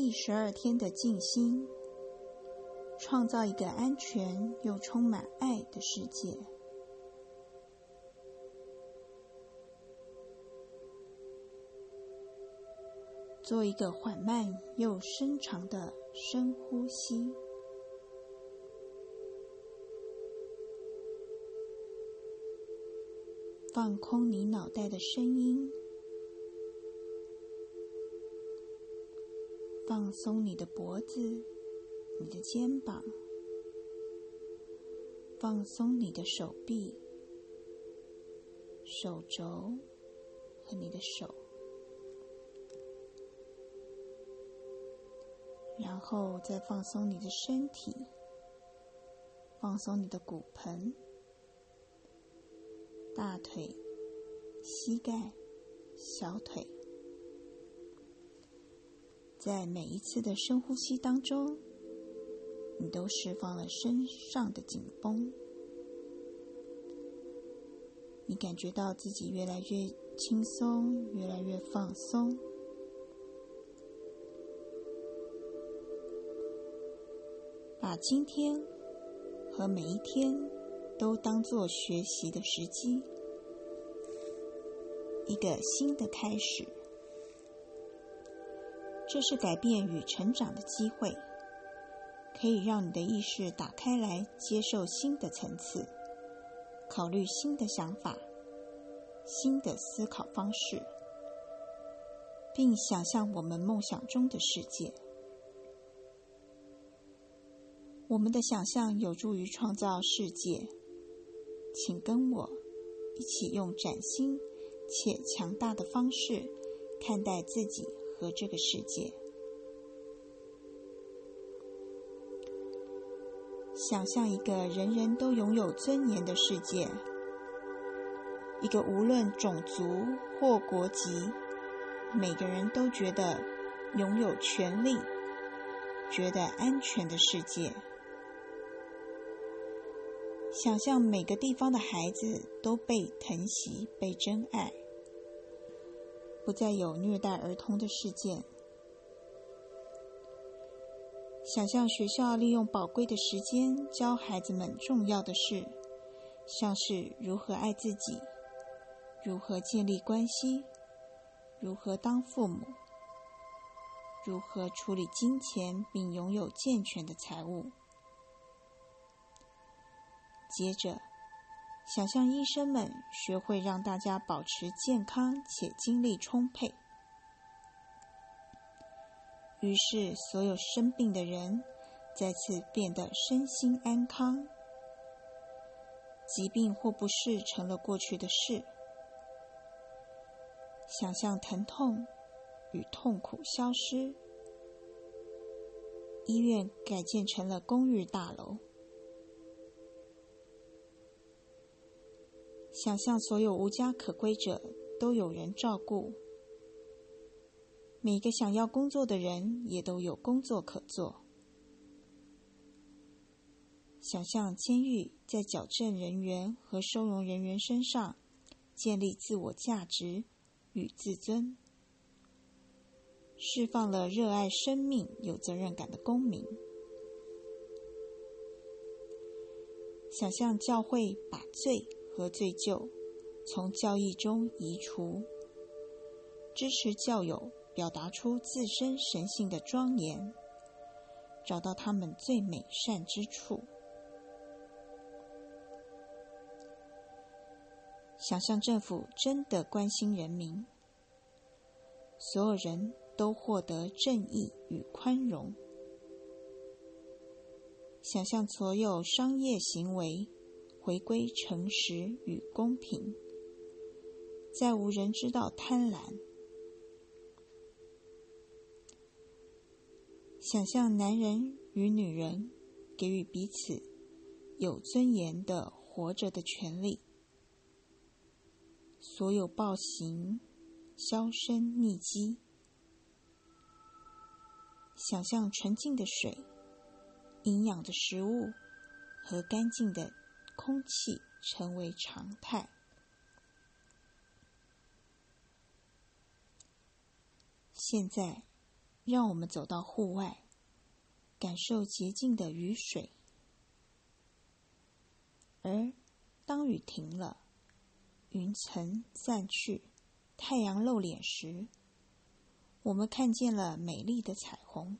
第十二天的静心，创造一个安全又充满爱的世界。做一个缓慢又深长的深呼吸，放空你脑袋的声音，放松你的脖子、你的肩膀，放松你的手臂、手肘和你的手。然后再放松你的身体，放松你的骨盆、大腿、膝盖、小腿。在每一次的深呼吸当中，你都释放了身上的紧绷，你感觉到自己越来越轻松，越来越放松。把今天和每一天都当做学习的时机，一个新的开始。这是改变与成长的机会，可以让你的意识打开来，接受新的层次，考虑新的想法、新的思考方式，并想象我们梦想中的世界。我们的想象有助于创造世界，请跟我一起用崭新且强大的方式看待自己和这个世界。想象一个人人都拥有尊严的世界，一个无论种族或国籍，每个人都觉得拥有权利、觉得安全的世界。想象每个地方的孩子都被疼惜、被真爱，不再有虐待儿童的事件。想象学校利用宝贵的时间教孩子们重要的事，像是如何爱自己、如何建立关系、如何当父母、如何处理金钱并拥有健全的财务。接着，想象医生们学会让大家保持健康且精力充沛。于是，所有生病的人再次变得身心安康，疾病或不适成了过去的事。想象疼痛与痛苦消失，医院改建成了公寓大楼。想象所有无家可归者都有人照顾，每个想要工作的人也都有工作可做。想象监狱在矫正人员和收容人员身上建立自我价值与自尊，释放了热爱生命、有责任感的公民。想象教会把罪。和罪疚从教义中移除，支持教友表达出自身神性的庄严，找到他们最美善之处。想象政府真的关心人民，所有人都获得正义与宽容。想象所有商业行为。回归诚实与公平，再无人知道贪婪。想象男人与女人给予彼此有尊严的活着的权利，所有暴行销声匿迹。想象纯净的水、营养的食物和干净的。空气成为常态。现在，让我们走到户外，感受洁净的雨水。而当雨停了，云层散去，太阳露脸时，我们看见了美丽的彩虹。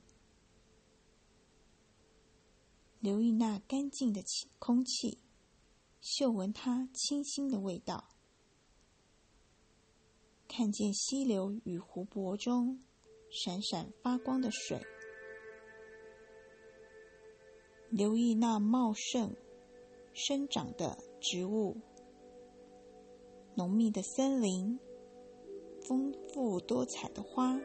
留意那干净的气空气，嗅闻它清新的味道，看见溪流与湖泊中闪闪发光的水，留意那茂盛生长的植物，浓密的森林，丰富多彩的花，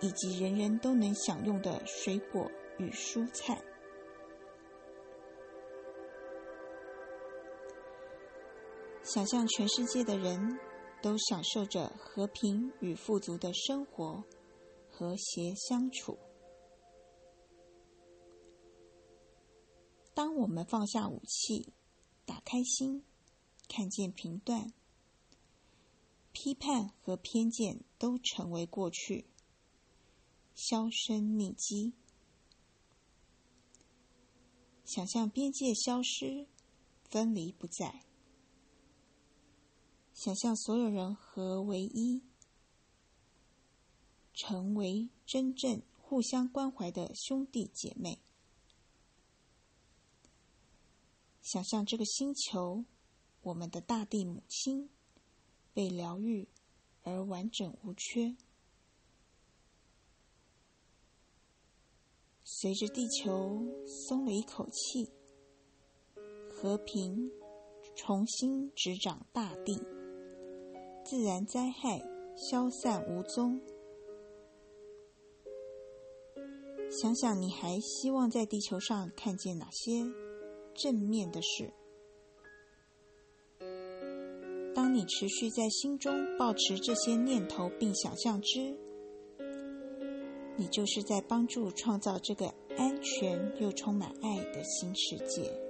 以及人人都能享用的水果与蔬菜。想象全世界的人都享受着和平与富足的生活，和谐相处。当我们放下武器，打开心，看见评断、批判和偏见都成为过去，销声匿迹。想象边界消失，分离不在。想象所有人合为一，成为真正互相关怀的兄弟姐妹。想象这个星球，我们的大地母亲，被疗愈而完整无缺。随着地球松了一口气，和平重新执掌大地。自然灾害消散无踪。想想你还希望在地球上看见哪些正面的事？当你持续在心中保持这些念头并想象之，你就是在帮助创造这个安全又充满爱的新世界。